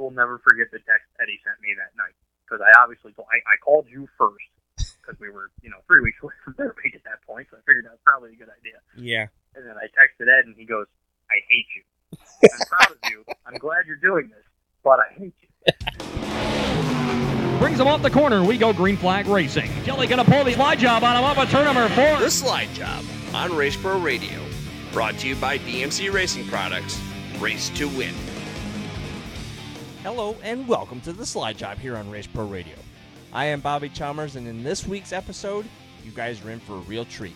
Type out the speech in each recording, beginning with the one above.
will never forget the text Eddie sent me that night because I obviously told, I, I called you first because we were you know three weeks away from Dirt Week at that point, so I figured that was probably a good idea. Yeah. And then I texted Ed, and he goes, "I hate you. I'm proud of you. I'm glad you're doing this, but I hate you." Brings him off the corner. We go green flag racing. Kelly gonna pull the slide job on him up at turn number four. The Slide Job on Race Pro Radio. Brought to you by DMC Racing Products. Race to win. Hello and welcome to the Slide Job here on Race Pro Radio. I am Bobby Chalmers, and in this week's episode, you guys are in for a real treat.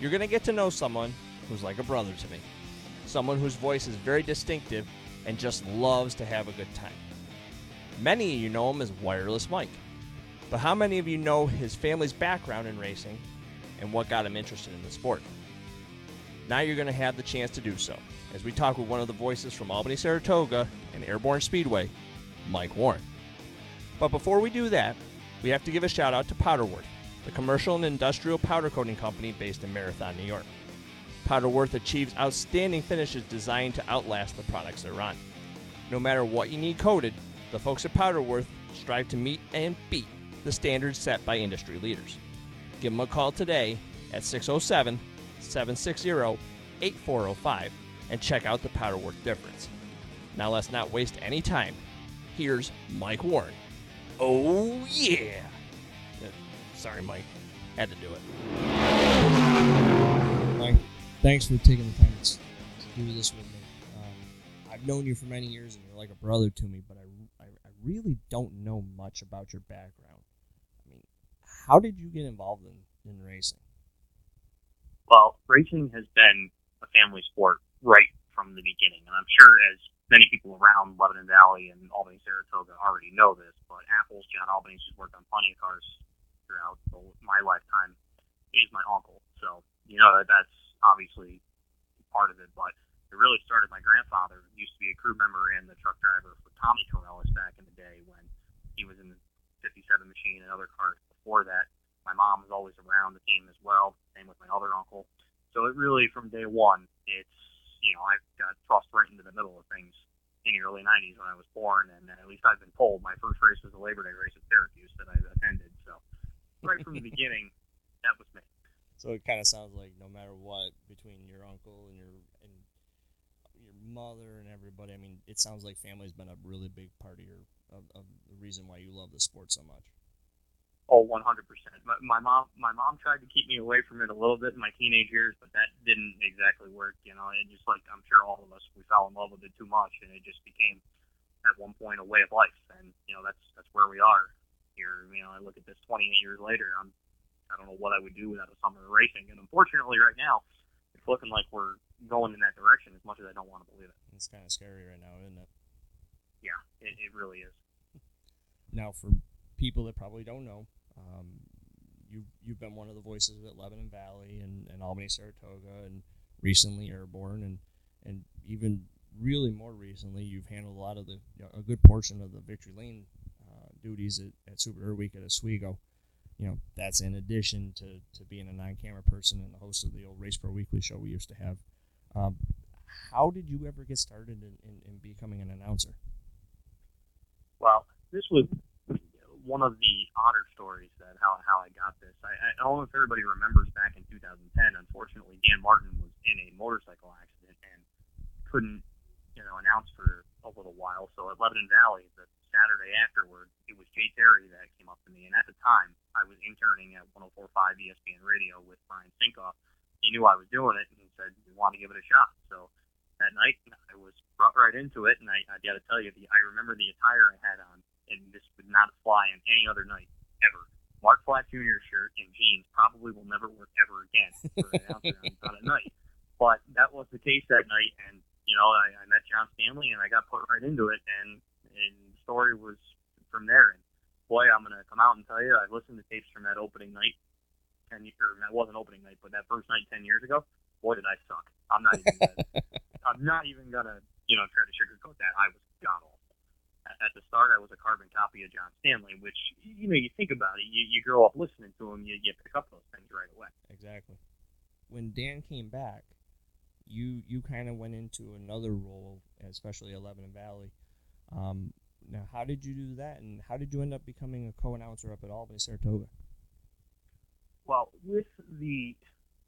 You're going to get to know someone who's like a brother to me, someone whose voice is very distinctive and just loves to have a good time. Many of you know him as Wireless Mike, but how many of you know his family's background in racing and what got him interested in the sport? Now you're going to have the chance to do so as we talk with one of the voices from Albany, Saratoga and Airborne Speedway, Mike Warren. But before we do that, we have to give a shout out to Powderworth, the commercial and industrial powder coating company based in Marathon, New York. Powderworth achieves outstanding finishes designed to outlast the products they're on. No matter what you need coated, the folks at Powderworth strive to meet and beat the standards set by industry leaders. Give them a call today at 607 760 8405 and check out the Powderworth difference. Now let's not waste any time. Here's Mike Warren. Oh, yeah! Uh, Sorry, Mike. Had to do it. Mike, thanks for taking the time to, to do this with me. Um, I've known you for many years, and you're like a brother to me. But I, I, I really don't know much about your background. I mean, how did you get involved in, in racing? Well, racing has been a family sport right from the beginning, and I'm sure as many people around Lebanon Valley and Albany, Saratoga already know this, but Apples, John Albany's has worked on plenty of cars throughout my lifetime. He's my uncle, so you know that that's obviously part of it. But it really started. My grandfather used to be a crew member and the truck driver for Tommy Corellis back in the day when he was in the 57 machine and other cars before that. My mom was always around the team as well. Same with my other uncle. So it really, from day one, it's you know I got thrust right into the middle of things in the early 90s when I was born, and uh, at least I've been told my first race was a Labor Day race at Syracuse that I attended. So right from the beginning, that was me. So it kind of sounds like no matter what, between your uncle and your and your mother and everybody, I mean, it sounds like family's been a really big part of your of, of the reason why you love the sport so much. Oh, 100%. My, my mom, my mom tried to keep me away from it a little bit in my teenage years, but that didn't exactly work. You know, it just like I'm sure all of us, we fell in love with it too much, and it just became at one point a way of life. And you know, that's that's where we are here. You know, I look at this 28 years later. I'm, I don't know what I would do without a summer of racing. And unfortunately, right now, it's looking like we're going in that direction. As much as I don't want to believe it. It's kind of scary right now, isn't it? Yeah, it, it really is. Now, for people that probably don't know, um, you you've been one of the voices at Lebanon Valley and, and Albany, Saratoga, and recently Airborne, and and even really more recently, you've handled a lot of the you know, a good portion of the Victory Lane uh, duties at, at Super Dirt Week at Oswego. You know, that's in addition to, to being a non-camera person and the host of the old Race Pro Weekly show we used to have. Um, how did you ever get started in, in, in becoming an announcer? Well, this was one of the odder stories that how how I got this. I, I don't know if everybody remembers back in 2010. Unfortunately, Dan Martin was in a motorcycle accident and couldn't, you know, announce for a little while. So at Lebanon Valley, the Saturday afterward, it was Jay Terry that came up to me, and at the time, I was interning at 104.5 ESPN Radio with Brian Sinkoff. He knew I was doing it, and he said we want to give it a shot. So that night, I was brought right into it, and I, I got to tell you, the, I remember the attire I had on, and this would not fly on any other night ever. Mark Flack Jr. shirt and jeans probably will never work ever again for an announcer on, on a night. But that was the case that night, and you know, I, I met John Stanley, and I got put right into it, and and the story was from there. And boy, I'm gonna come out and tell you, I listened to tapes from that opening night, ten or that wasn't opening night, but that first night ten years ago. Boy, did I suck! I'm not even. Gonna, I'm not even gonna, you know, try to sugarcoat that. I was god awful. At, the start, I was a carbon copy of John Stanley, which you know, you think about it, you, you grow up listening to him, you, you pick up those things right away. Exactly. When Dan came back, you you kind of went into another role, especially at Lebanon Valley, Um, now, how did you do that, and how did you end up becoming a co-announcer up at Albany Saratoga? Well, with the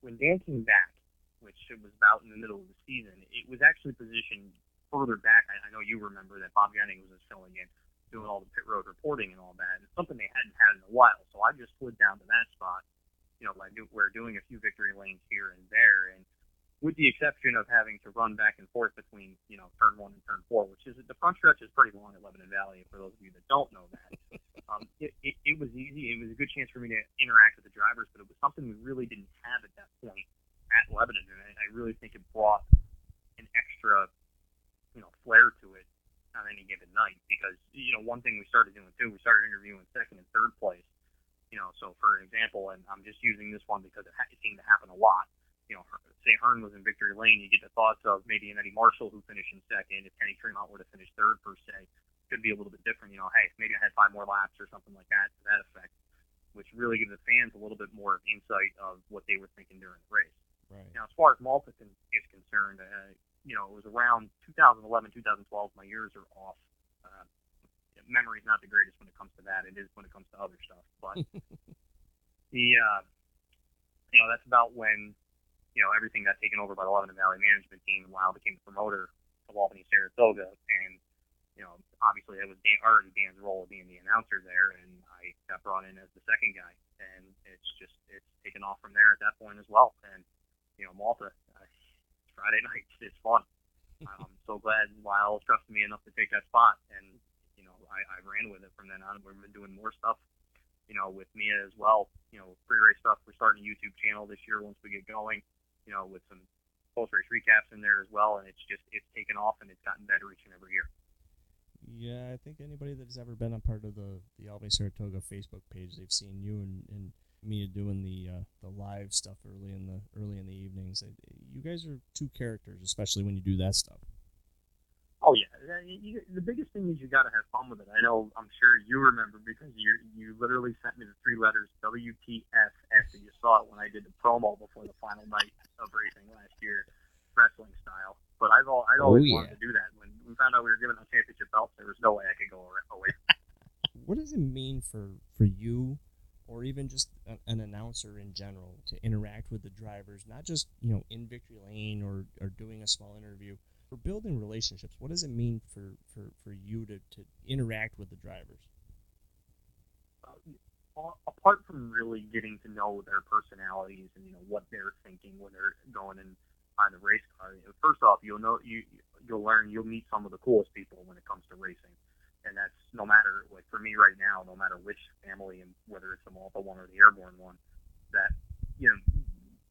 when Dan came back, which it was about in the middle of the season, it was actually positioned further back. I, I know you remember that Bob Jennings was filling in, doing all the pit road reporting and all that. And it's something they hadn't had in a while, so I just slid down to that spot. You know, like we're doing a few victory lanes here and there, and with the exception of having to run back and forth between you know turn one and turn four, which is the front stretch is pretty long at Lebanon Valley. For those of you that don't know that, um, it, it, it was easy. It was a good chance for me to interact with the drivers, but it was something we really didn't have at that point at Lebanon, and I, I really think it brought an extra, you know, flair to it on any given night. Because you know, one thing we started doing too, we started interviewing second and third place. You know, so for example, and I'm just using this one because it, ha- it seemed to happen a lot. You know, say Hearn was in victory lane, you get the thoughts of maybe an Eddie Marshall who finished in second. If Kenny Tremont were to finish third per se, could be a little bit different. You know, hey, maybe I had five more laps or something like that to that effect, which really gives the fans a little bit more insight of what they were thinking during the race. Right. Now, as far as Malta is concerned, uh, you know, it was around 2011, 2012. My years are off. Uh, memory's not the greatest when it comes to that. It is when it comes to other stuff. But the, uh, you know, that's about when, you know, everything got taken over by the Lebanon Valley management team, and Lyle became the promoter of Albany Saratoga, and you know, obviously that was Dan, already Dan's role of being the announcer there, and I got brought in as the second guy, and it's just it's taken off from there at that point as well. And you know, Malta, Friday nights, it's fun. I'm so glad Lyle trusted me enough to take that spot, and you know, I, I ran with it from then on. We've been doing more stuff, you know, with Mia as well. You know, pre-race stuff. We're starting a YouTube channel this year once we get going. You know, with some post-race recaps in there as well, and it's just it's taken off and it's gotten better each and every year. Yeah, I think anybody that's ever been a part of the the Albany Saratoga Facebook page, they've seen you and, and Mia doing the uh, the live stuff early in the early in the evenings. You guys are two characters, especially when you do that stuff. Oh yeah, you, the biggest thing is you got to have fun with it. I know, I'm sure you remember because you you literally sent me the three letters WTF after you saw it when I did the promo before the final night of racing last year, wrestling style. But I've all I'd always Oh, yeah. wanted to do that. When we found out we were giving out championship belts, there was no way I could go away. What does it mean for for you, or even just a, an announcer in general, to interact with the drivers, not just you know in victory lane or or doing a small interview, for building relationships? What does it mean for for for you to to interact with the drivers? Uh, apart from really getting to know their personalities and you know what they're thinking when they're going in on the race car, first off, you'll know you you'll learn you'll meet some of the coolest people when it comes to racing, and that's no matter like for me right now, no matter which family and whether it's the Malta one or the airborne one, that you know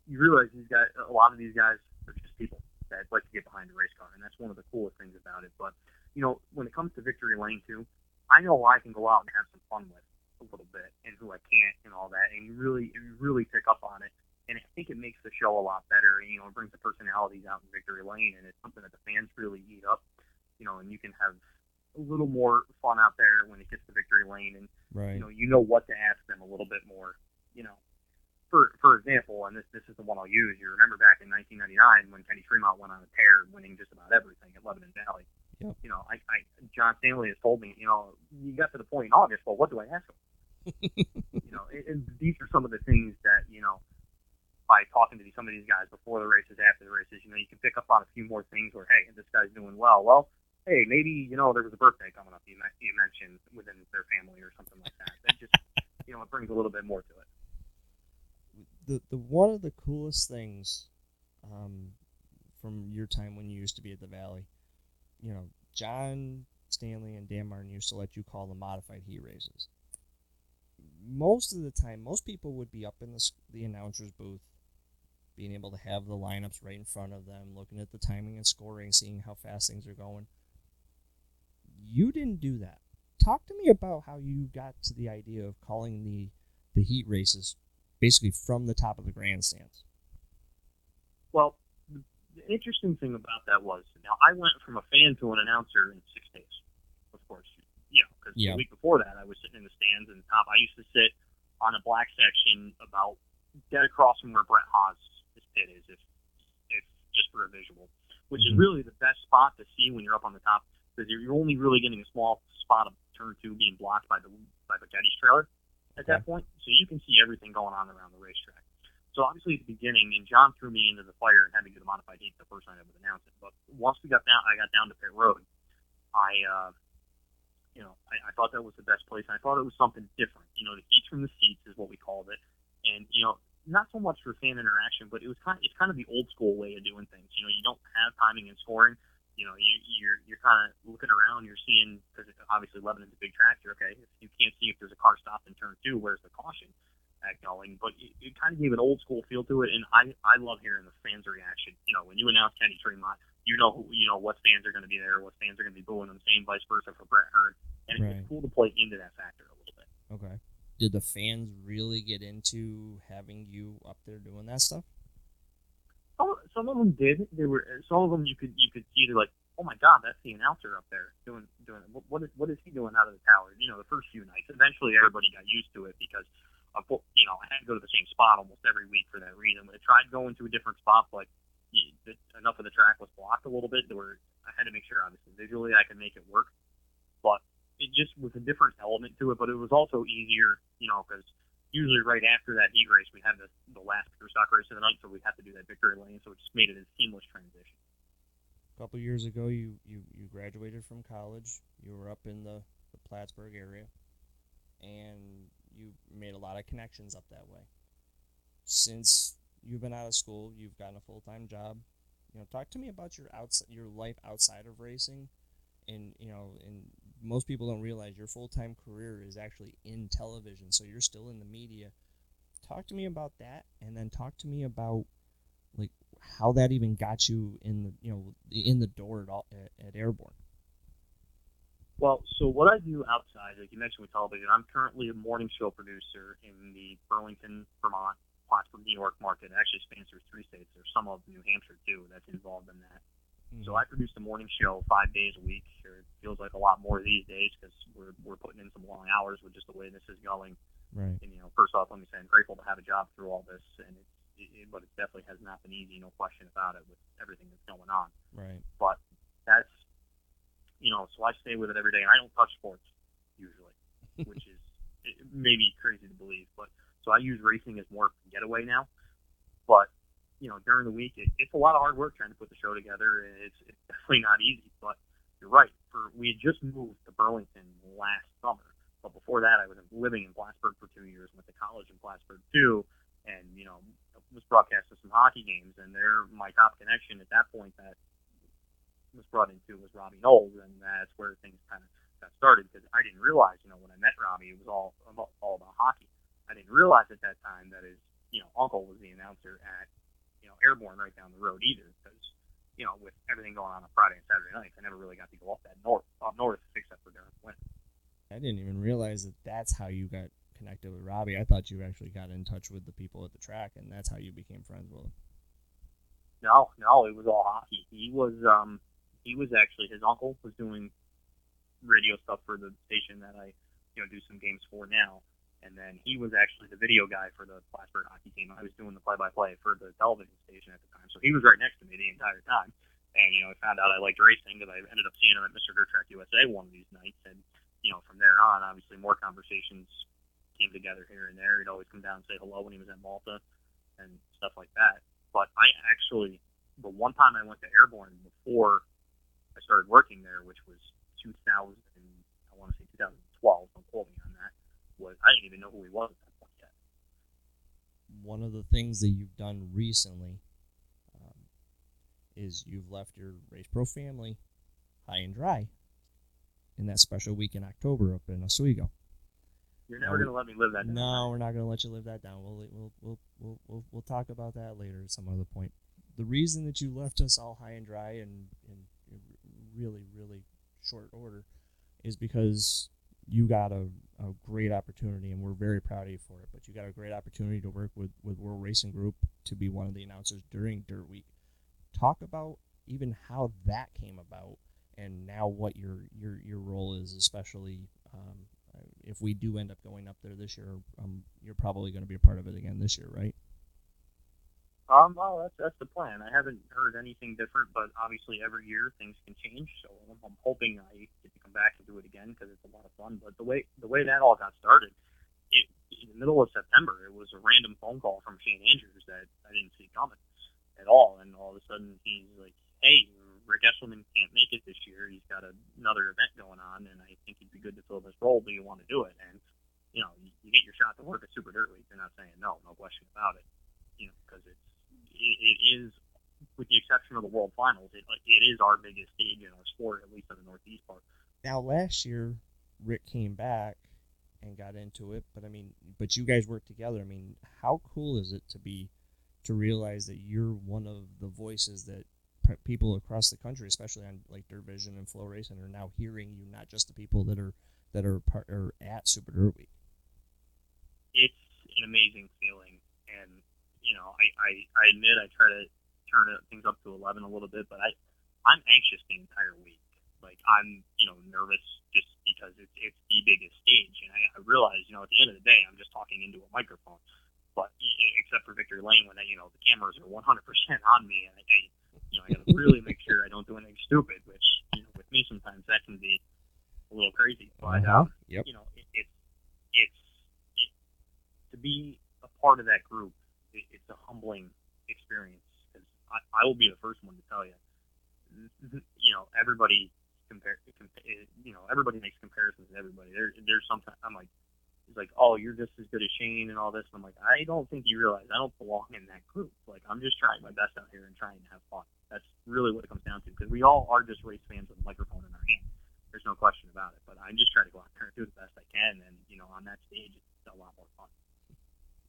you realize these guys, a lot of these guys are just people that like to get behind a race car, and that's one of the coolest things about it. But you know, when it comes to victory lane too, I know I can go out and have some fun with a little bit, and who I can't, and all that, and you really, you really pick up on it. And I think it makes the show a lot better. And, you know, it brings the personalities out in victory lane, and it's something that the fans really eat up. You know, and you can have a little more fun out there when it gets to victory lane, and Right. you know, you know what to ask them a little bit more. You know, for for example, and this this is the one I'll use. You remember back in 1999 when Kenny Tremont went on a tear, winning just about everything at Lebanon Valley. Yep. You know, I, I John Stanley has told me, you know, you got to the point in August. Well, what do I ask him? you know, and, and these are some of the things that you know. By talking to some of these guys before the races, after the races, you know, you can pick up on a few more things. Where, hey, this guy's doing well. Well, hey, maybe you know there was a birthday coming up. You, you mentioned within their family or something like that. That just you know it brings a little bit more to it. the the one of the coolest things um, from your time when you used to be at the Valley, you know, John Stanley and Dan Martin used to let you call the modified heat races. Most of the time, most people would be up in the the announcer's booth, being able to have the lineups right in front of them, looking at the timing and scoring, seeing how fast things are going. You didn't do that. Talk to me about how you got to the idea of calling the the heat races basically from the top of the grandstands. Well, the the interesting thing about that was now I went from a fan to an announcer in six days. Of course, you know, because Yeah. the week before that I was sitting in the stands and top. I used to sit on a black section about dead across from where Brett Haas's pit is, if if just for a visual, which is Mhm. really the best spot to see when you're up on the top. Because you're, you're only really getting a small spot of turn two being blocked by the by the Geddes trailer at that point, so you can see everything going on around the racetrack. So obviously at the beginning, and John threw me into the fire and had to get a modified heat the first night I would announce it. But once we got down, I got down to pit road. I, uh, you know, I, I thought that was the best place, and I thought it was something different. You know, the heat from the seats is what we called it, and you know, not so much for fan interaction, but it was kind, of, it's kind of the old school way of doing things. You know, you don't have timing and scoring. You know, you, you're you're kind of looking around, you're seeing because obviously Lebanon's a big track. You're okay. If you can't see if there's a car stopped in turn two, where's the caution? at going, but it, it kind of gave an old school feel to it, and I I love hearing the fans' reaction. You know, when you announce Kenny Tremont, you know who, you know what fans are going to be there, what fans are going to be booing them. Same vice versa for Brett Hearn, and it's Right. cool to play into that factor a little bit. Okay. Did the fans really get into having you up there doing that stuff? Some some of them did. They were some of them you could you could see they're like, oh my god, that's the announcer up there doing doing what is what is he doing out of the tower? You know, the first few nights. Eventually, everybody got used to it because. uh, You know, I had to go to the same spot almost every week for that reason. I tried going to a different spot, the, enough of the track was blocked a little bit, there were I had to make sure, obviously, visually I could make it work. But it just was a different element to it. But it was also easier, you know, because usually right after that heat race, we had the, the last pure stock race of the night, so we had to do that victory lane. So it just made it a seamless transition. A couple years ago, you, you, you graduated from college. You were up in the, the Plattsburgh area, and you made a lot of connections up that way. Since you've been out of school, you've gotten a full time job. You know, talk to me about your outs your life outside of racing, and you know, and most people don't realize your full time career is actually in television, so you're still in the media. Talk to me about that, and then talk to me about like how that even got you in the you know in the door at all at, at Airborne. Well, so what I do outside, like you mentioned with television, I'm currently a morning show producer in the Burlington, Vermont, Plattsburgh, New York market. It actually spans through three states. There's some of New Hampshire too that's involved in that. So I produce the morning show five days a week. Sure, it feels like a lot more these days because we're we're putting in some long hours with just the way this is going. right. And you know, first off, let me say I'm grateful to have a job through all this, and it, it- but it definitely has not been easy, no question about it, with everything that's going on. Right. But that's you know, so I stay with it every day, and I don't touch sports usually, which is it may crazy to believe, but so I use racing as more of a getaway now. But you know, during the week, it, it's a lot of hard work trying to put the show together. It's it's definitely not easy, but you're right. For we had just moved to Burlington last summer, but before that, I was living in Plattsburgh for two years. Went to college in Plattsburgh too, and you know, was broadcasting some hockey games. And there, my top connection at that point that was brought into was Robbie Knowles, and that's where things kind of got started. Because I didn't realize, you know, when I met Robbie, it was all all about hockey. I didn't realize at that time that his, you know, uncle was the announcer at, Airborne right down the road either. Because, you know, with everything going on on Friday and Saturday nights, I never really got to go up that north, up north, except for during the winter. I didn't even realize that that's how you got connected with Robbie. I thought you actually got in touch with the people at the track, and that's how you became friends with him. No, no, it was all hockey. He was, um, he was actually his uncle was doing radio stuff for the station that I, you know, do some games for now. And then he was actually the video guy for the Plattsburgh hockey team. I was doing the play-by-play for the television station at the time, so he was right next to me the entire time. And you know, I found out I liked racing because I ended up seeing him at Mr. Dirt Track USA one of these nights. And you know, from there on, obviously more conversations came together here and there. He'd always come down and say hello when he was at Malta and stuff like that. But I actually, the one time I went to Airborne before I started working there, which was 2000, I want to say 2012. Don't quote me on. Was I didn't even know who he was at that point yet. One of the things that you've done recently um, is you've left your Race Pro family high and dry in that special week in October up in Oswego. You're never we- gonna let me live that. down, No, we're not going to let you live that down. We'll, we'll, we'll, we'll, we'll, we'll talk about that later at some other point. The reason that you left us all high and dry and in really, really short order is because you got a, a great opportunity, and we're very proud of you for it. But you got a great opportunity to work with, with World Racing Group to be one of the announcers during Dirt Week. Talk about even how that came about, and now what your your your role is, especially um, if we do end up going up there this year. Um, you're probably going to be a part of it again this year, right? Um, well, that's that's the plan. I haven't heard anything different, but obviously every year things can change. So I'm, I'm hoping I get to come back and do it again because it's a lot of fun. But the way the way that all got started, it, in the middle of September, it was a random phone call from Shane Andrews that I didn't see coming at all, and all of a sudden he's like, "Hey, Rick Eshelman can't make it this year. He's got another event going on, and I think he'd be good to fill this role. Do you want to do it?" And you know, you, you get your shot to work at Super Dirt Week. They're not saying no, no question about it. You know, because it's it, it is, with the exception of the World Finals, it, it is our biggest stage in our sport, at least in the Northeast part. Now, last year, Rick came back and got into it, but I mean, but you guys worked together. I mean, how cool is it to be to realize that you're one of the voices that people across the country, especially on like Dirt Vision and FloRacing, are now hearing you, not just the people that are that are part are at Super Dirt Week. It's an amazing feeling, and you know, I, I, I admit I try to turn things up to 11 a little bit, but I, I'm anxious the entire week. Like I'm, you know, nervous just because it's, it's the biggest stage. And I, I realize, you know, at the end of the day, I'm just talking into a microphone, but except for Victory Lane when, I, you know, the cameras are 100% on me and I, I you know, I got to really make sure I don't do anything stupid, which, you know, with me sometimes that can be a little crazy. But, uh-huh. um, yep. you know, it, it, it's, it, to be a part of that group it, it's a humbling experience because I, I will be the first one to tell you, you know, everybody compare, compare eh, you know, everybody makes comparisons to everybody. There, there's sometimes I'm like, he's like, oh, you're just as good as Shane and all this. And I'm like, I don't think you realize I don't belong in that group. Like, I'm just trying my best out here and trying to have fun. That's really what it comes down to because we all are just race fans with a microphone in our hand. There's no question about it. But I'm just trying to go out there and do the best I can. And, you know, on that stage, it's a lot more fun.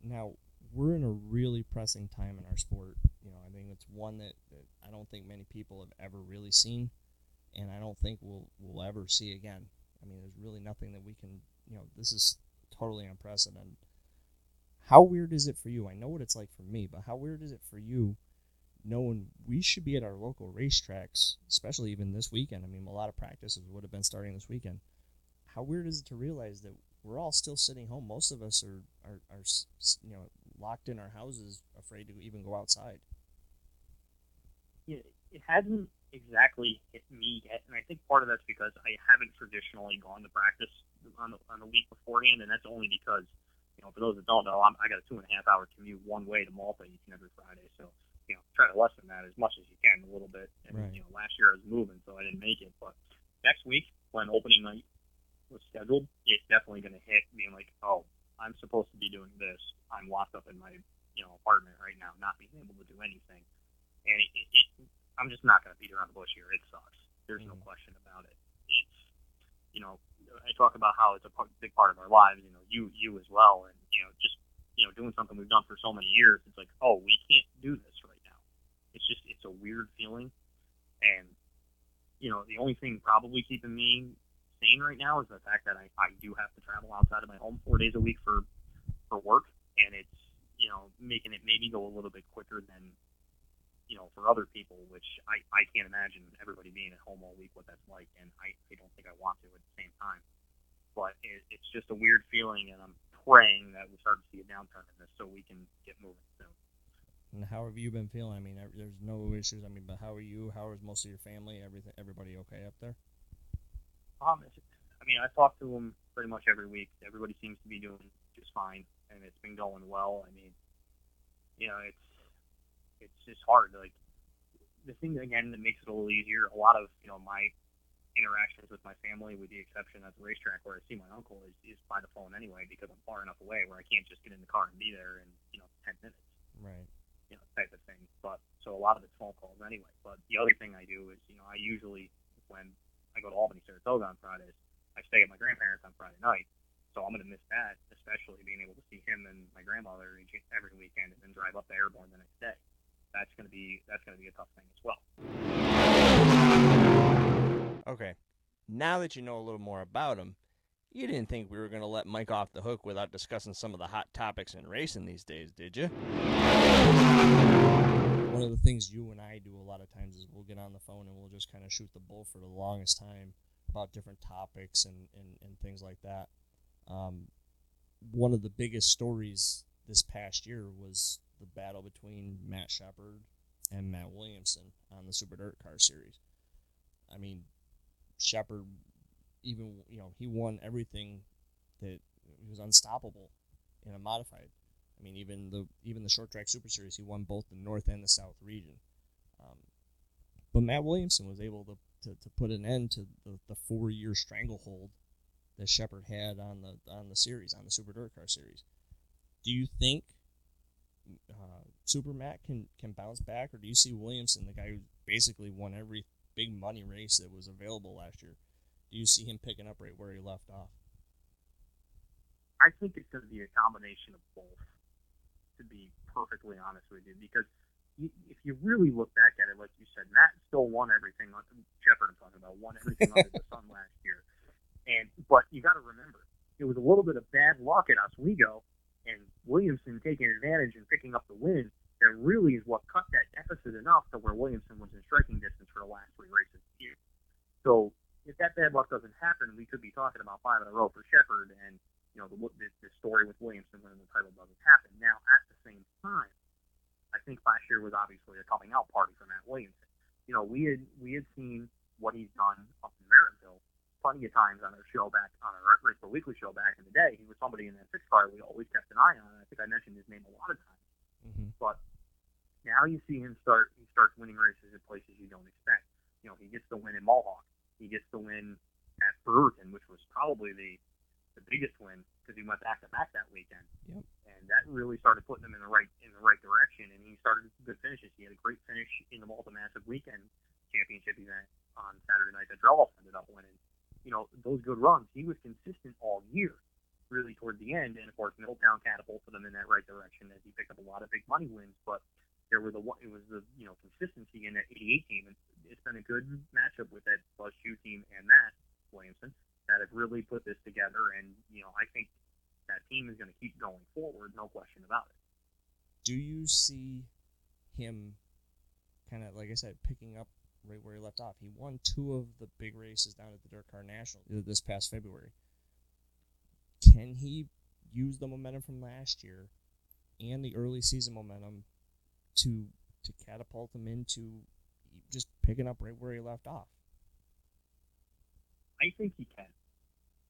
Now, we're in a really pressing time in our sport. You know, I think it's one that, that I don't think many people have ever really seen, and I don't think we'll we'll ever see again. I mean, there's really nothing that we can. You know, this is totally unprecedented. How weird is it for you? I know what it's like for me, but how weird is it for you, knowing we should be at our local racetracks, especially even this weekend? I mean, a lot of practices would have been starting this weekend. How weird is it to realize that we're all still sitting home. Most of us are, are, are you know, locked in our houses, afraid to even go outside. Yeah, it hasn't exactly hit me yet, and I think part of that's because I haven't traditionally gone to practice on the, on the week beforehand, and that's only because, you know, for those that don't know, I'm, I got a two and a half hour commute one way to Malta each and every Friday, so you know, try to lessen that as much as you can a little bit. And right. you know, last year I was moving, so I didn't make it, but next week when opening night was scheduled, it's definitely going to hit being like, oh, I'm supposed to be doing this. I'm locked up in my you know apartment right now, not being able to do anything, and it, it, it I'm just not going to beat around the bush here. It sucks. There's mm. no question about it. It's you know I talk about how it's a big part of our lives. You know, you you as well, and you know just you know doing something we've done for so many years. It's like, oh, we can't do this right now. It's just it's a weird feeling, and you know the only thing probably keeping me sane right now is the fact that I, I do have to travel outside of my home four days a week for for work, and it's you know making it maybe go a little bit quicker than you know for other people, which I I can't imagine everybody being at home all week what that's like, and I I don't think I want to at the same time. But it, it's just a weird feeling, and I'm praying that we start to see a downturn in this so we can get moving soon. And how have you been feeling? I mean, there's no issues. I mean, but how are you? How is most of your family? Everything? Everybody okay up there? Um, I mean, I talk to them pretty much every week. Everybody seems to be doing just fine, and it's been going well. I mean, you know, it's it's just hard. Like the thing again that makes it a little easier. A lot of you know my interactions with my family, with the exception at the racetrack where I see my uncle, is, is by the phone anyway because I'm far enough away where I can't just get in the car and be there in you know ten minutes. Right. You know, type of thing. But so a lot of it's phone calls anyway. But the other thing I do is you know I usually when I go to Albany, Saratoga on Fridays. I stay at my grandparents on Friday night, so I'm going to miss that, especially being able to see him and my grandmother every weekend, and then drive up to Airborne the next day. That's going to be that's going to be a tough thing as well. Okay, now that you know a little more about him, you didn't think we were going to let Mike off the hook without discussing some of the hot topics in racing these days, did you? One of the things you and I do a lot of times is we'll get on the phone and we'll just kind of shoot the bull for the longest time about different topics and, and, and things like that. Um, one of the biggest stories this past year was the battle between Matt Shepard and Matt Williamson on the Super Dirt Car Series. I mean, Shepard, even you know, he won everything that he was unstoppable in a modified. I mean, even the even the short track Super Series, he won both the North and the South region. Um, but Matt Williamson was able to, to, to put an end to the, the four year stranglehold that Shepard had on the on the series on the Super Dirt Car Series. Do you think uh, Super Matt can can bounce back, or do you see Williamson, the guy who basically won every big money race that was available last year, do you see him picking up right where he left off? I think it's going to be a combination of both, to be perfectly honest with you, because if you really look back at it, like you said, Matt still won everything. Shepard, I'm talking about, won everything under the sun last year. And but you got to remember, it was a little bit of bad luck at Oswego, and Williamson taking advantage and picking up the win. That really is what cut that deficit enough to where Williamson was in striking distance for the last three races. So if that bad luck doesn't happen, we could be talking about five in a row for Shepard, and you know the, the, the story with Williamson winning the title doesn't happen. Now, at same time, I think last year was obviously a coming out party for Matt Williamson. You know, we had we had seen what he's done up in Merrittville plenty of times on our show back on our Race Weekly show back in the day. He was somebody in that six car we always kept an eye on. I think I mentioned his name a lot of times. Mm-hmm. But now you see him start. He starts winning races at places you don't expect. You know, he gets the win in Mohawk. He gets the win at Brewerton, which was probably the the biggest win because he went back to back that weekend. Yep. And that really started putting him in the right in the right direction. And he started good finishes. He had a great finish in the Malta Massive Weekend Championship event on Saturday night that Drelloff ended up winning you know, those good runs. He was consistent all year, really toward the end. And of course, Middletown catapulted him in that right direction as he picked up a lot of big money wins. But there was a it was the you know consistency in that 88 team, and it's been a good matchup with that Buzz Chew team and Matt Williamson that have really put this together. And you know, I think that team is going to keep going forward, no question about it. Do you see him kind of like I said, picking up right where he left off. He won two of the big races down at the Dirt Car National uh, this past February. Can he use the momentum from last year and the early season momentum to to catapult him into just picking up right where he left off? I think he can,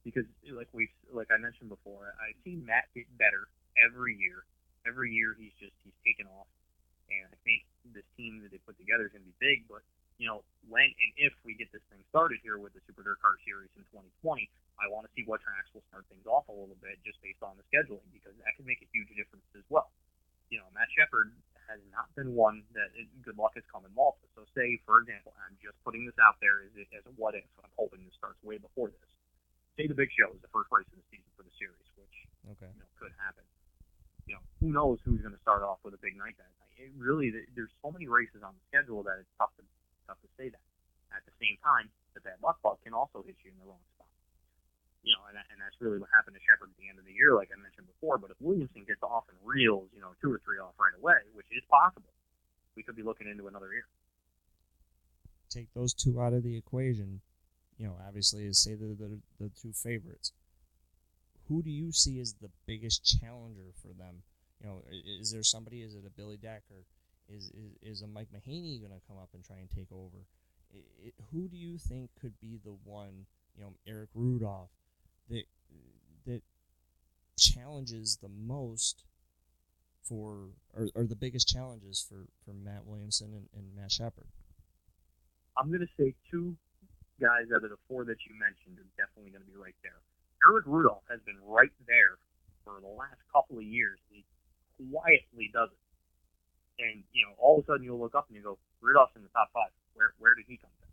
because like we like I mentioned before, I've seen Matt get better every year. Every year he's just he's taken off, and I think this team that they put together is going to be big. But you know, when and if we get this thing started here with the Super Dirt Car Series in 2020, I want to see what tracks will start things off a little bit just based on the scheduling because that could make a huge difference as well. You know, Matt Shepard has not been one that it, good luck has come in Malta. So, say for example, I'm just putting this out there as, as a what if. I'm hoping this starts way before this. Say the Big Show is the first race of the season for the series, which okay. you know could happen. You know, who knows who's going to start off with a big night that night? It really, there's so many races on the schedule that it's tough to tough to say that. At the same time, the bad luck bug can also hit you in the wrong spot. You know, and, and that's really what happened to Shepard at the end of the year, like I mentioned before. But if Williamson gets off and reels, you know, two or three off right away, which is possible, we could be looking into another year. Take those two out of the equation. You know, obviously, is say the, the the two favorites. Who do you see as the biggest challenger for them? You know, is there somebody? Is it a Billy Decker? Is is, is a Mike Mahaney going to come up and try and take over? It, it, who do you think could be the one, you know, Eric Rudolph, that that challenges the most for, or, or the biggest challenges for, for Matt Williamson and, and Matt Shepard? I'm going to say two guys out of the four that you mentioned are definitely going to be right there. Eric Rudolph has been right there for the last couple of years. He quietly does it and you know all of a sudden you'll look up and you go Rudolph's in the top five. Where where did he come from?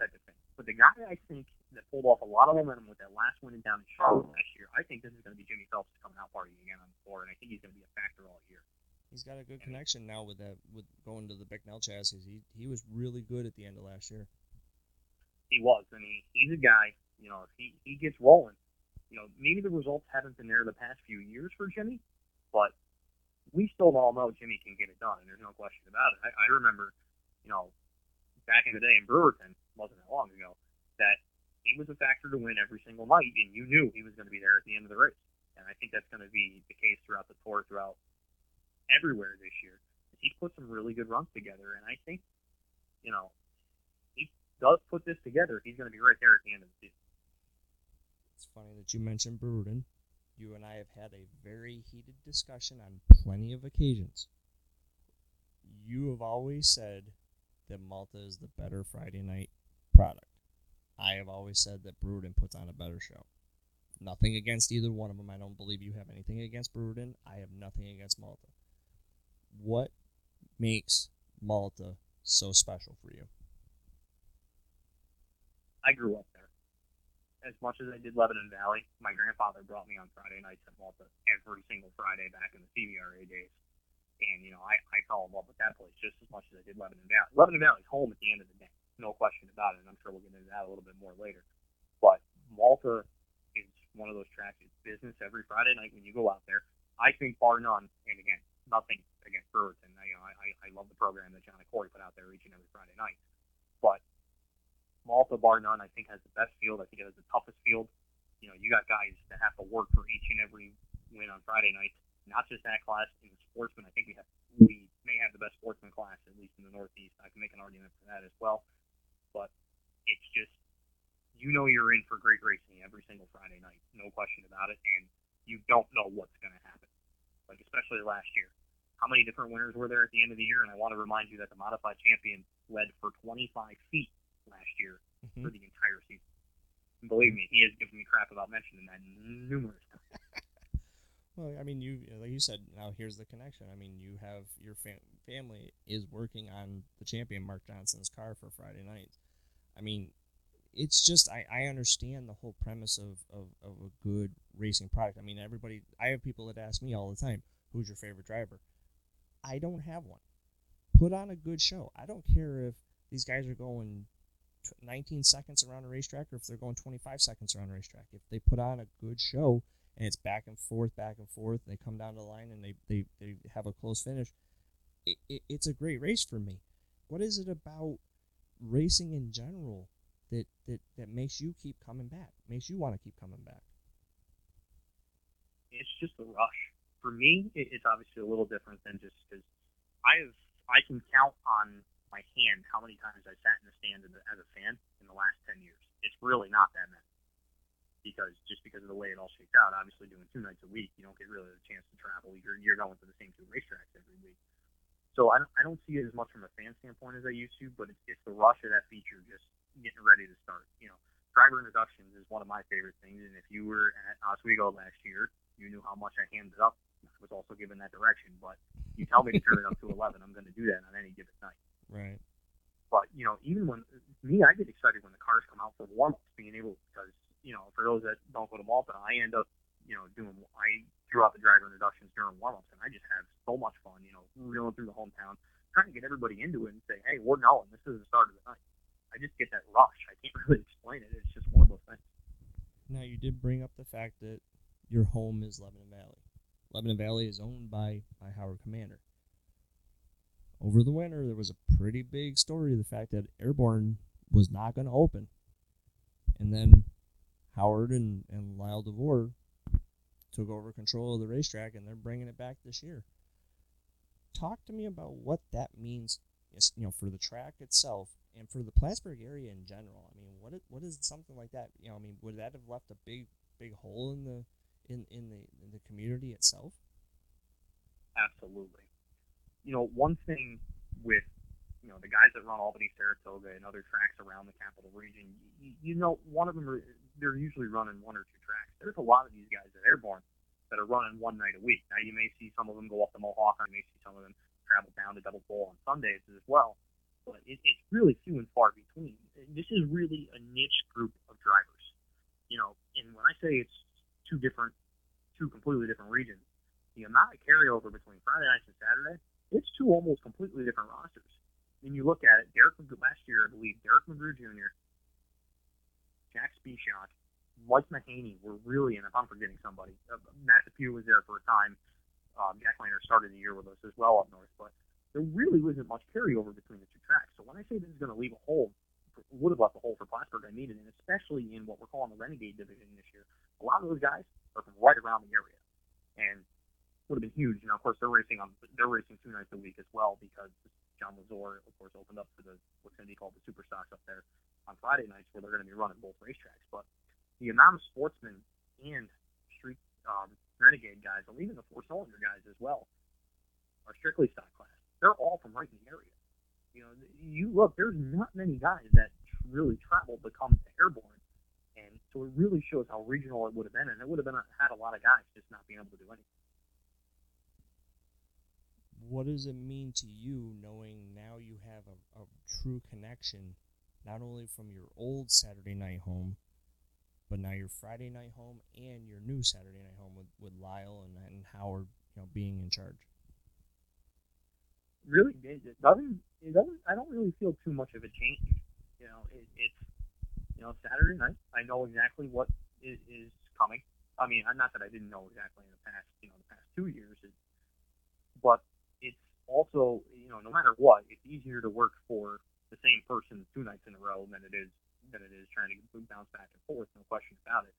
Type of thing. But the guy I think that pulled off a lot of momentum with that last win in down in Charlotte last year, I think this is going to be Jimmy Phelps coming out partying again on the floor, and I think he's going to be a factor all year. He's got a good connection now with that with going to the Bicknell chassis. He he was really good at the end of last year. He was, and he, he's a guy. You know, if he he gets rolling, you know, maybe the results haven't been there the past few years for Jimmy, but we still all know Jimmy can get it done, and there's no question about it. I, I remember, you know, back in the day in Brewerton, wasn't that long ago, that he was a factor to win every single night, and you knew he was going to be there at the end of the race. And I think that's going to be the case throughout the tour, throughout everywhere this year. He's put some really good runs together, and I think, you know, he does put this together. He's going to be right there at the end of the season. It's funny that you mentioned Brewerton. You and I have had a very heated discussion on plenty of occasions. You have always said that Malta is the better Friday night product. I have always said that Brewerton puts on a better show. Nothing against either one of them. I don't believe you have anything against Brewerton. I have nothing against Malta. What makes Malta so special for you? I grew up there. As much as I did Lebanon Valley, my grandfather brought me on Friday nights at Malta every single Friday back in the CVRA days. And, you know, I, I fell in love with that place just as much as I did Lebanon Valley. Lebanon Valley's home at the end of the day. No question about it. And I'm sure we'll get into that a little bit more later. But Malta is one of those tracks. It's business every Friday night when you go out there. I think bar none, and again, nothing against Brewerton. I, you know, I, I love the program that John and Corey put out there each and every Friday night. But Malta, bar none, I think has the best field. I think it has the toughest field. You know, you got guys that have to work for each and every win on Friday night. Not just that class in the sportsman. I think we have we may have the best sportsman class at least in the Northeast. I can make an argument for that as well. But it's just you know you're in for great racing every single Friday night, no question about it, and you don't know what's going to happen. Like especially last year, how many different winners were there at the end of the year? And I want to remind you that the modified champion led for 25 feet last year Mm-hmm. for the entire season. And believe me, he has given me crap about mentioning that numerous times. Well, I mean, you like you said. Now here's the connection. I mean, you have your fam- family is working on the champion Mark Johnson's car for Friday night. I mean, it's just I, I understand the whole premise of, of, of a good racing product. I mean, everybody. I have people that ask me all the time, "Who's your favorite driver?" I don't have one. Put on a good show. I don't care if these guys are going 19 seconds around a racetrack or if they're going 25 seconds around a racetrack. If they put on a good show and it's back and forth, back and forth, they come down the line and they, they, they have a close finish, it, it, it's a great race for me. What is it about racing in general that, that, that makes you keep coming back, makes you want to keep coming back? It's just a rush. For me, it, it's obviously a little different than just because I have I can count on my hand how many times I sat in the stand as a, fan in the last ten years. It's really not that many because just because of the way it all shakes out. Obviously, doing two nights a week, you don't get really the chance to travel. You're you're going to the same two racetracks every week. So I don't, I don't see it as much from a fan standpoint as I used to, but it's, it's the rush of that feature just getting ready to start. You know, driver introductions is one of my favorite things, and if you were at Oswego last year, you knew how much I hammed it up. I was also given that direction, but you tell me to turn it up to 11, I'm going to do that on any given night. Right. But you know, even when me, I get excited when the cars come out for warm ups, being able because you know, for those that don't go to Malta, I end up you know doing I threw out the driver introductions during warm ups, and I just have so much fun. You know, reeling through the hometown, trying to get everybody into it and say, hey, we're going. This is the start of the night. I just get that rush. I can't really explain it. It's just one of those things. Now, you did bring up the fact that your home is Lebanon Valley. Lebanon Valley is owned by, by Howard Commander. Over the winter, there was a pretty big story the fact that Airborne was not going to open. And then Howard and, and Lyle DeVore took over control of the racetrack, and they're bringing it back this year. Talk to me about what that means, you know, for the track itself and for the Plattsburgh area in general. I mean, what is, what is something like that? You know, I mean, would that have left a big big hole in the in in the in the community itself? Absolutely. You know, one thing with you know the guys that run Albany, Saratoga, and other tracks around the capital region, you, you know, one of them are, they're usually running one or two tracks. There's a lot of these guys at Airborne that are running one night a week. Now you may see some of them go up to Mohawk, or you may see some of them travel down to Devil's Bowl on Sundays as well. But it, it's really few and far between. This is really a niche group of drivers. You know, and when I say it's two different, two completely different regions, the amount of carryover between Friday nights and Saturday, it's two almost completely different rosters. When you look at it, Derek McGrew, last year, I believe, Derek McGrew Jr., Jack Spieshot, Mike Mahaney were really, and if I'm forgetting somebody, uh, Matt Depew was there for a time. Um, Jack Laner started the year with us as well up north, but there really wasn't much carryover between the two tracks. So when I say this is going to leave a hole, would have left a hole for Plattsburgh, I mean it, and especially in what we're calling the Renegade division this year. A lot of those guys are from right around the area, and would have been huge. Know, of course, they're racing on they're racing two nights a week as well because John Lazor, of course, opened up for the what's going to be called the Super Stocks up there on Friday nights, where they're going to be running both racetracks. But the amount of sportsmen and street um, renegade guys, and even the four cylinder guys as well, are strictly stock class. They're all from right in the area. You know, you look, there's not many guys that really traveled to come to airborne. And so it really shows how regional it would have been, and it would have been had a lot of guys just not being able to do anything what does it mean to you knowing now you have a, a true connection, not only from your old Saturday night home, but now your Friday night home and your new Saturday night home with, with Lyle and, and Howard, you know, being in charge? Really, it doesn't. It doesn't. I don't really feel too much of a change. You know, it, it's you know Saturday night. I know exactly what is, is coming. I mean, not that I didn't know exactly in the past, you know, the past two years, but also, you know, no matter what, it's easier to work for the same person two nights in a row than it is than it is trying to bounce back and forth. No question about it.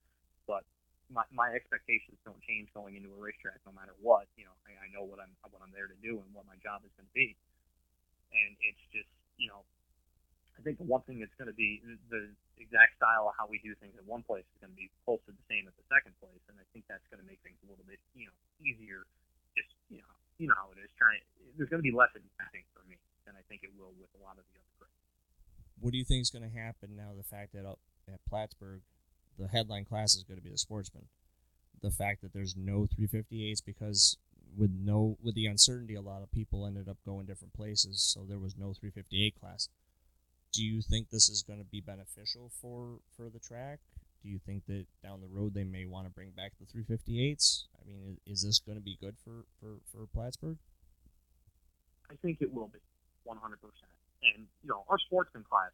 But my, my expectations don't change going into a racetrack no matter what. You know, I, I know what I'm what I'm there to do and what my job is going to be. And it's just, you know, I think the one thing that's going to be the exact style of how we do things in one place is going to be close to the same at the second place, and I think that's going to make things a little bit, you know, easier. Just you know, you know how it is. Trying there's going to be less investing for me than I think it will with a lot of the other grades. What do you think is going to happen now? The fact that up at Plattsburgh, the headline class is going to be the sportsman. The fact that there's no 358s because with no with the uncertainty, a lot of people ended up going different places, so there was no 358 class. Do you think this is going to be beneficial for for the track? Do you think that down the road they may want to bring back the 358s? I mean, is this going to be good for, for, for Plattsburgh? I think it will be 100%. And, you know, our sportsman class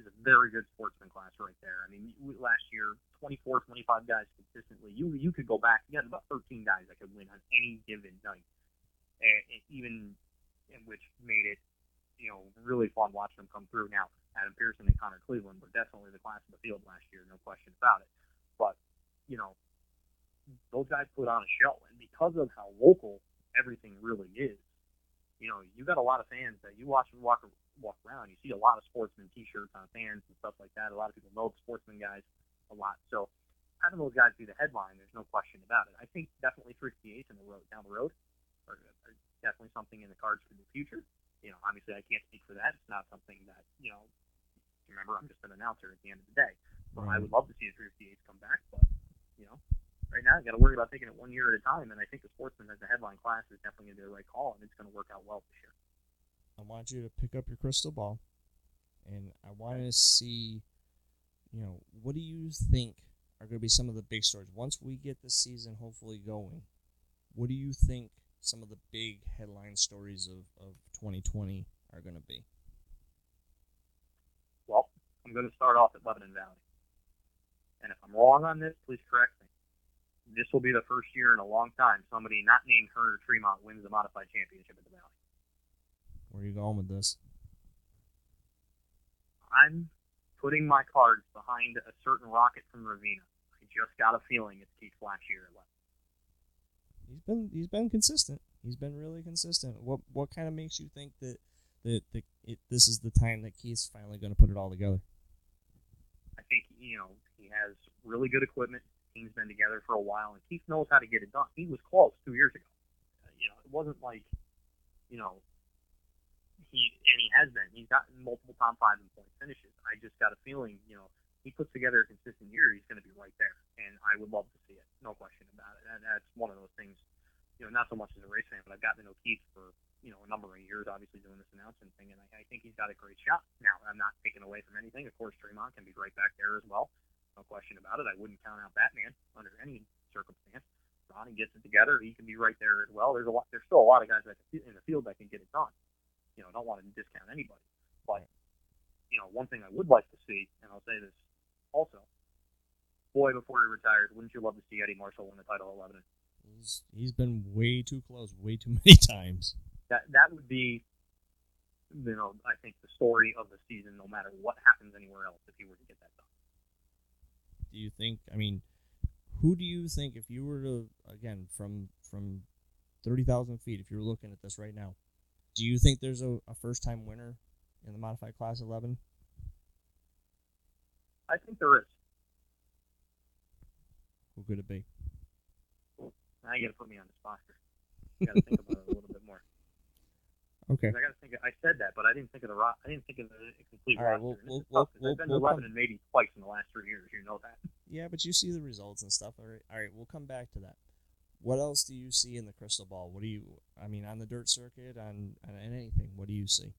is a very good sportsman class right there. I mean, last year, 24, 25 guys consistently. You you could go back. You had about 13 guys that could win on any given night, and, and even in which made it, you know, really fun watching them come through. Now, Adam Pearson and Connor Cleveland were definitely the class of the field last year, no question about it. But, you know, those guys put on a show. And because of how local everything really is, you know, you got a lot of fans that you watch and walk walk around. You see a lot of sportsman T-shirts on fans and stuff like that. A lot of people know the sportsman guys a lot. So having those guys be the headline, there's no question about it. I think definitely 358 in the road down the road are, are definitely something in the cards for the future you know, obviously I can't speak for that. It's not something that, you know, remember I'm just an announcer at the end of the day. So right. I would love to see the 358s come back, but, you know, right now I got to worry about taking it one year at a time. And I think the Sportsman as a headline class is definitely going to be the right call, and it's going to work out well this year. I want you to pick up your crystal ball, and I want to see, you know, what do you think are going to be some of the big stories once we get this season hopefully going? What do you think some of the big headline stories of, of 2020 are going to be? Well, I'm going to start off at Lebanon Valley. And if I'm wrong on this, please correct me. This will be the first year in a long time somebody not named Hearn Tremont wins the modified championship at the Valley. Where are you going with this? I'm putting my cards behind a certain rocket from Ravenna. I just got a feeling it's Keith Blackshear at Lebanon he's been he's been consistent. He's been really consistent. What what kind of makes you think that that, that it, this is the time that Keith's finally going to put it all together? I think you know he has really good equipment. Team's been together for a while, and Keith knows how to get it done. He was close two years ago. Uh, you know, it wasn't like you know he and he has been. He's gotten multiple top five and point finishes. I just got a feeling, you know, he puts together a consistent year, he's going to be right there. And I would love to see it, no question about it. And that's one of those things, you know, not so much as a race fan, but I've gotten to know Keith for, you know, a number of years, obviously doing this announcement thing, and I, I think he's got a great shot. Now, I'm not taking away from anything. Of course, Tremont can be right back there as well. No question about it. I wouldn't count out Batman under any circumstance. Ronnie gets it together. He can be right there as well. There's a lot. There's still a lot of guys that in the field that can get it done. You know, don't want to discount anybody, but you know, one thing I would like to see, and I'll say this also, boy, before he retires, wouldn't you love to see Eddie Marshall win the title at Lebanon? He's he's been way too close, way too many times. That that would be, you know, I think the story of the season, no matter what happens anywhere else, if he were to get that done. Do you think? I mean, who do you think if you were to again from from thirty thousand feet. If you're looking at this right now, do you think there's a, a first time winner in the modified class eleven? I think there is. Who could it be? Now you got to put me on the spot here. Got to think about it a little bit more. Okay. I got to think. Of, I said that, but I didn't think of the ro- I didn't think of the complete All right, roster. we'll- and we'll- we'll- I've been to Lebanon maybe twice in the last three years. You know that. Yeah, but you see the results and stuff. All right, all right. We'll come back to that. What else do you see in the crystal ball? What do you? I mean, on the dirt circuit, on on anything. What do you see?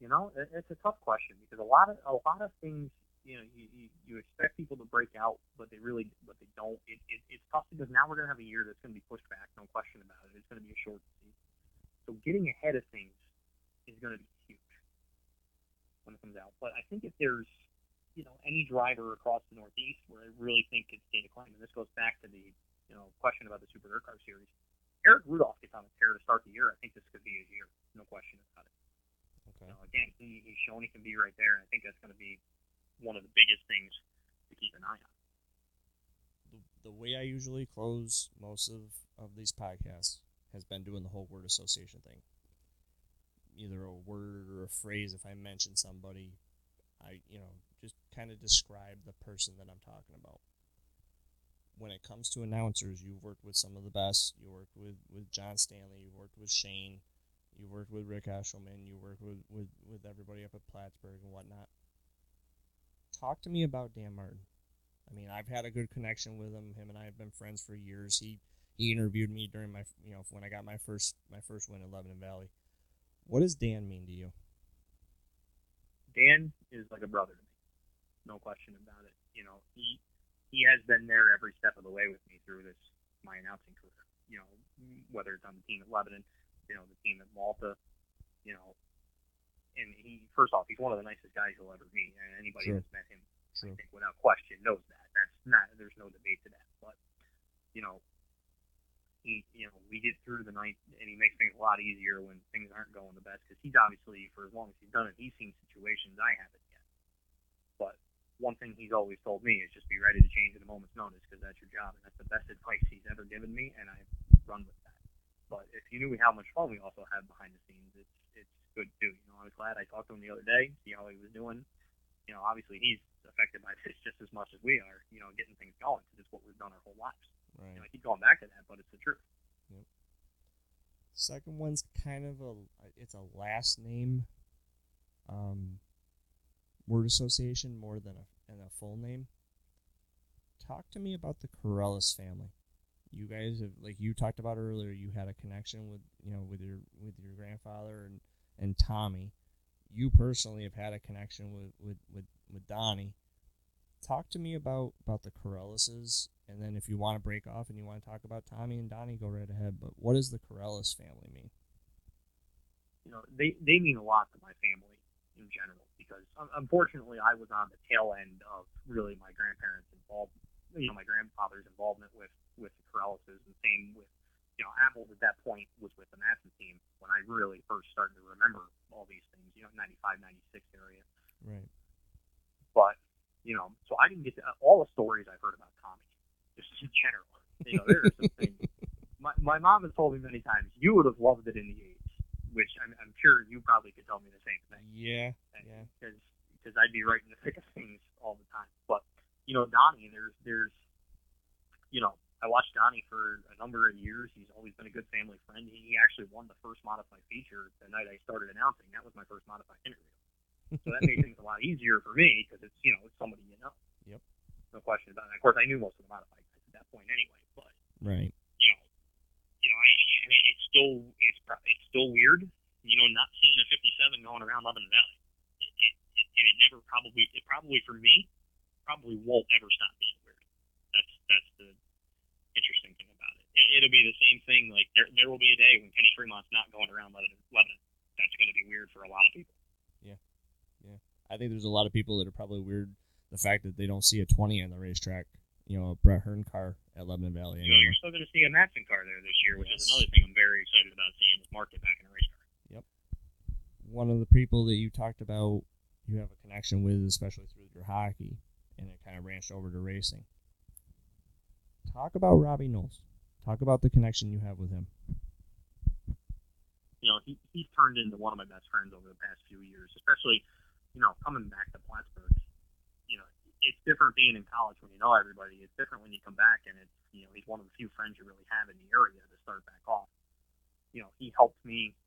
You know, it, it's a tough question because a lot of a lot of things. You know, you, you, you expect people to break out, but they really, but they don't. It, it, it's tough because now we're gonna have a year that's gonna be pushed back, no question about it. It's gonna be a short season, so getting ahead of things is gonna be huge when it comes out. But I think if there's, you know, any driver across the Northeast where I really think stay to claim, and this goes back to the, you know, question about the Super Dirt Car Series. Erick Rudolph gets on a tear to start the year. I think this could be his year, no question about it. Okay. You know, again, he, he's shown he can be right there, and I think that's going to be one of the biggest things to keep an eye on. The, the way I usually close most of of these podcasts has been doing the whole word association thing. Either a word or a phrase. If I mention somebody, I you know just kind of describe the person that I'm talking about. When it comes to announcers, you've worked with some of the best. You worked with, with John Stanley. You worked with Shane. You worked with Rick Eshelman, You worked with, with, with everybody up at Plattsburgh and whatnot. Talk to me about Dan Martin. I mean, I've had a good connection with him. Him and I have been friends for years. He he interviewed me during my you know when I got my first my first win at Lebanon Valley. What does Dan mean to you? Dan is like a brother to me, no question about it. You know, he he has been there every step of the way with me through this my announcing career. You know, whether it's on the team at Lebanon, you know, the team at Malta, you know, and he first off, he's one of the nicest guys you'll ever meet, and anybody Sure. that's met him, Sure. I think, without question, knows that. That's not there's no debate to that. But you know, he you know we get through the night, and he makes things a lot easier when things aren't going the best because he's obviously for as long as he's done it, he's seen situations I haven't yet. But one thing he's always told me is just be ready to change at a moment's notice because that's your job, and that's the best advice he's ever given me, and I've run with that. But if you knew how much fun we also had behind the scenes, it's good too. You know, I was glad I talked to him the other day, see how he was doing. You know, obviously he's affected by this just as much as we are. You know, getting things going because it's what we've done our whole lives. Right. You know, I keep going back to that, but it's the truth. Second one's kind of a it's a last name um, word association more than a than a full name. Talk to me about the Corellis family. You guys have like you talked about earlier. You had a connection with you know with your with your grandfather and and Tommy. You personally have had a connection with with with, with Donnie. Talk to me about about the Corellises, and then if you want to break off and you want to talk about Tommy and Donnie, go right ahead. But what does the Corellis family mean? you know, they they mean a lot to my family in general because unfortunately I was on the tail end of really my grandparents' involvement, you know, my grandfather's involvement with with the Corellises, and same with you know Apples at that point was with the Matson team when I really first started to remember all these things, you know, 95, 96 area. Right. But you know, so I didn't get to, all the stories I've heard about Tommy, just in general. You know, there are some things. My my mom has told me many times you would have loved it in the '80s, which I'm, I'm sure you probably could tell me the same thing Yeah. Yeah. because because I'd be right in the thick of things all the time. But you know, Donnie, there's there's you know, I watched Donnie for a number of years. He's always been a good family friend. He, actually won the first modified feature the night I started announcing. That was my first modified interview. So that made things a lot easier for me because it's you know it's somebody you know. Yep. No question about it. Of course, I knew most of the modified guys at that point anyway. But Right. you know, you know, I, I mean, it's still it's it's still weird, you know, not seeing a 57 going around Lebanon Valley. It, it, it, and it never probably it probably for me probably won't ever stop being weird. That's that's the interesting thing about it. it it'll be the same thing. Like there there will be a day when Kenny Tremont's not going around Lebanon. Lebanon. That's going to be weird for a lot of people. Yeah, yeah. I think there's a lot of people that are probably weird the fact that they don't see a 20 on the racetrack. You know, a Brett Hearn car at Lebanon Valley. You know, you're still going to see a Matson car there this year, which Yes. is another thing I'm very excited about seeing this market back in a race car. Yep. One of the people that you talked about, you have a connection with, especially through your hockey, and it kind of branched over to racing. Talk about Robbie Knowles. Talk about the connection you have with him. You know, he he's turned into one of my best friends over the past few years, especially, you know, coming back to Plattsburgh. You know, it's different being in college when you know everybody. It's different when you come back and it's you know he's one of the few friends you really have in the area to start back off. You know, he helped me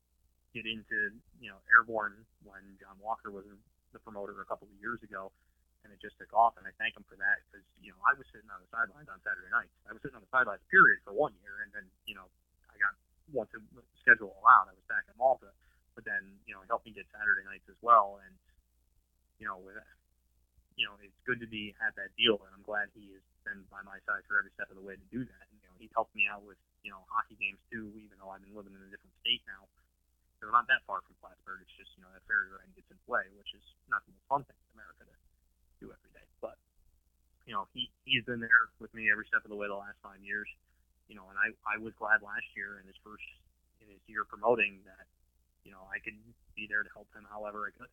get into you know airborne when John Walker was the promoter a couple of years ago, just took off. And I thank him for that because you know I was sitting on the sidelines on Saturday nights. I was sitting on the sidelines period for one year, and then you know I got once the schedule allowed, I was back at Malta. But then you know he helped me get Saturday nights as well, and you know with you know it's good to be at that deal, and I'm glad he has been by my side for every step of the way to do that. And, you know he's helped me out with you know hockey games too, even though I've been living in a different state now. We're not that far from Plattsburgh. It's just you know that ferry ride gets in the way, which is not the most fun thing in America to do every day. But you know he he's been there with me every step of the way the last five years. You know, and I I was glad last year in his first in his year promoting that you know I could be there to help him however I could.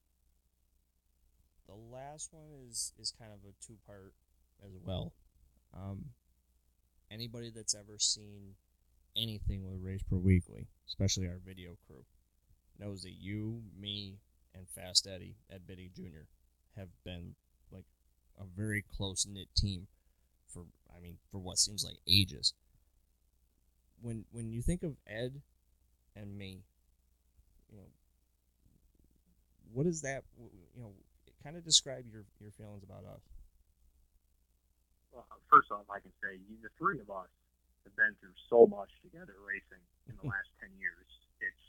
The last one is is kind of a two part as well. Um, anybody that's ever seen anything with Race Pro Weekly, especially our video crew, knows that you, me, and Fast Eddie, Ed Biddy Jr., have been a very close knit team for I mean for what seems like ages. When when you think of Ed and me, you know, what is that? You know, kind of describe your your feelings about us. Well, first off, I can say you, the three of us have been through so much together racing in the last ten years. It's it's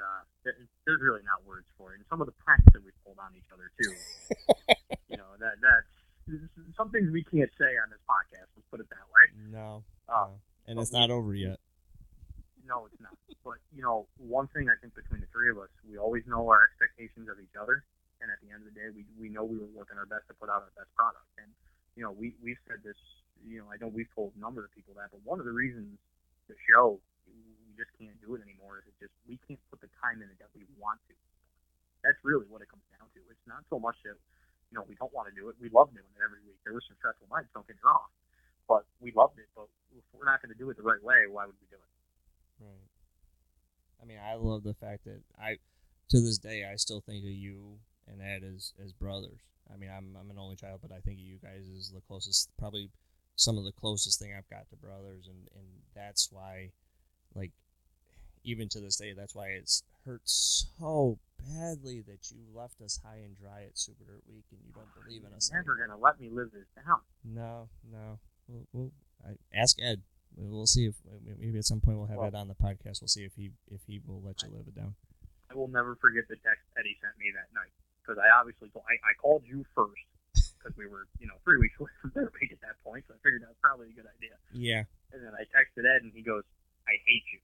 uh, there's really not words for it. And some of the pranks that we've pulled on each other too. you know that that's some things we can't say on this podcast. Let's put it that way. No, Uh, no. and it's not over yet. No, it's not. But you know, one thing I think between the three of us, we always know our expectations of each other, and at the end of the day, we we know we were working our best to put out our best product. And you know, we we've said this. You know, I know we've told a number of people that, but one of the reasons the show we just can't do it anymore is it just we can't put the time in it that we want to. That's really what it comes down to. It's not so much that you know we don't want to do it. We love doing it every week. There were some stressful nights, don't get me wrong, but we loved it. But if we're not going to do it the right way, why would we do it? Right. I mean, I love the fact that I, to this day, I still think of you and Ed as as brothers. I mean, I'm I'm an only child, but I think of you guys as the closest, probably some of the closest thing I've got to brothers, and and that's why, like, even to this day, that's why it's hurt so badly that you left us high and dry at Super Dirt Week, and you don't believe in us. You're never anymore. going to let me live this down. No, no. We'll, we'll I, ask Ed. We'll see if maybe at some point we'll have Well- Ed on the podcast. We'll see if he if he will let you live it down. I will never forget the text Eddie sent me that night because I obviously told, I, I called you first because we were you know three weeks away from Dirt Week at that point, so I figured that was probably a good idea. Yeah. And then I texted Ed and he goes, "I hate you.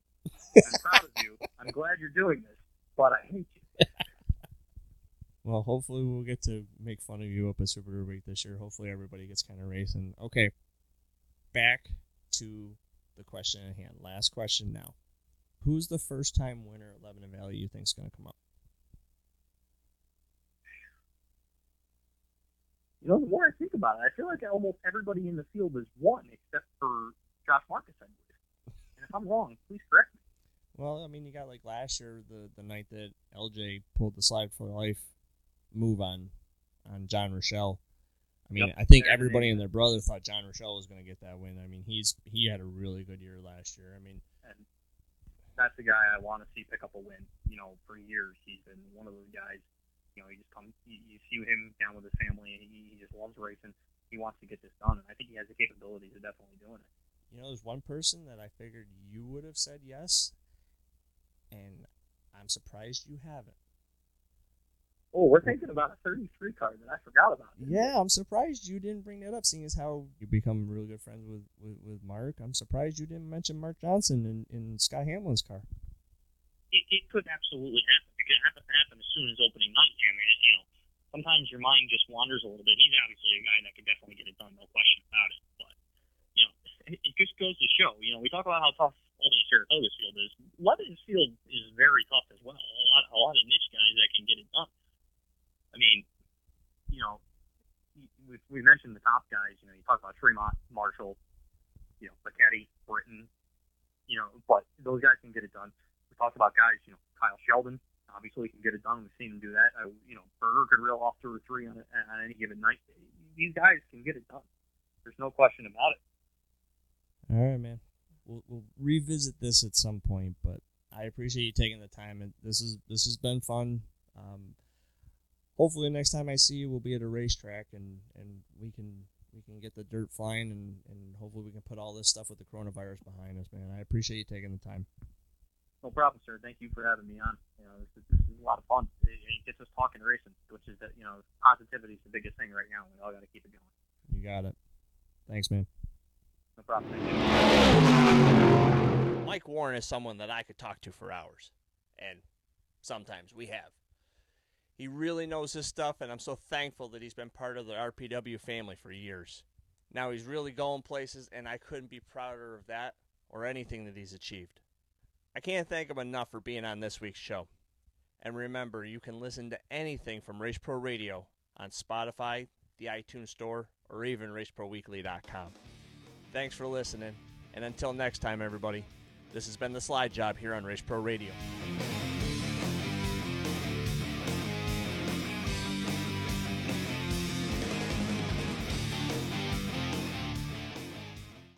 I'm proud of you. I'm glad you're doing this, but I hate you." Well, hopefully we'll get to make fun of you up at Super Week this year. Hopefully everybody gets kind of racing. Okay. Back to the question at hand. Last question now. Who's the first time winner at Lebanon Valley you think is going to come up? You know, the more I think about it, I feel like almost everybody in the field has won except for Josh Marcus, I believe. And if I'm wrong, please correct me. Well, I mean, you got like last year, the the night that LJ pulled the slide for life move on on John Rochelle. I mean, Yep. I think everybody and their brother thought John Rochelle was going to get that win. I mean, he's he had a really good year last year. I mean, And that's the guy I want to see pick up a win. You know, for years he's been one of those guys. You know, he just comes. You, you see him down with his family. He, he just loves racing. He wants to get this done, and I think he has the capabilities of definitely doing it. You know, there's one person that I figured you would have said yes, and I'm surprised you haven't. Oh, we're thinking about a 33 card that I forgot about. Yeah, I'm surprised you didn't bring that up, seeing as how you become really good friends with, with, with Mark. I'm surprised you didn't mention Mark Johnson in, in Scott Hamlin's car. it, it could absolutely happen. It could happen, happen as soon as opening night. I mean, you know, sometimes your mind just wanders a little bit. He's obviously a guy that could definitely get it done, no question about it. It, just goes to show. You know, we talk about how tough Albany Saratoga's field is. Lebanon's field is very tough as well. A lot, a lot of niche guys that can get it done. I mean, you know, we, we mentioned the top guys. You know, you talk about Tremont, Marshall, you know, Pacetti, Britten, you know, but those guys can get it done. We talked about guys, you know, Kyle Sheldon, obviously can get it done. We've seen him do that. Uh, you know, Berger could reel off two or three on, a, on any given night. These guys can get it done. There's no question about it. All right, man. We'll, we'll revisit this at some point, but I appreciate you taking the time. And this is this has been fun. Um, hopefully, next time I see you, we'll be at a racetrack and and we can we can get the dirt flying and and hopefully we can put all this stuff with the coronavirus behind us, man. I appreciate you taking the time. No problem, sir. Thank you for having me on. You know, this is, this is a lot of fun. It, it gets us talking racing, which is that you know, positivity is the biggest thing right now. We all got to keep it going. You got it. Thanks, man. No problem. Mike Warren is someone that I could talk to for hours, and sometimes we have. He really knows his stuff, and I'm so thankful that he's been part of the RPW family for years. Now he's really going places, and I couldn't be prouder of that or anything that he's achieved. I can't thank him enough for being on this week's show. And remember, you can listen to anything from Race Pro Radio on Spotify, the iTunes Store, or even RaceProWeekly.com. Thanks for listening, and until next time, everybody, this has been the Slide Job here on Race Pro Radio.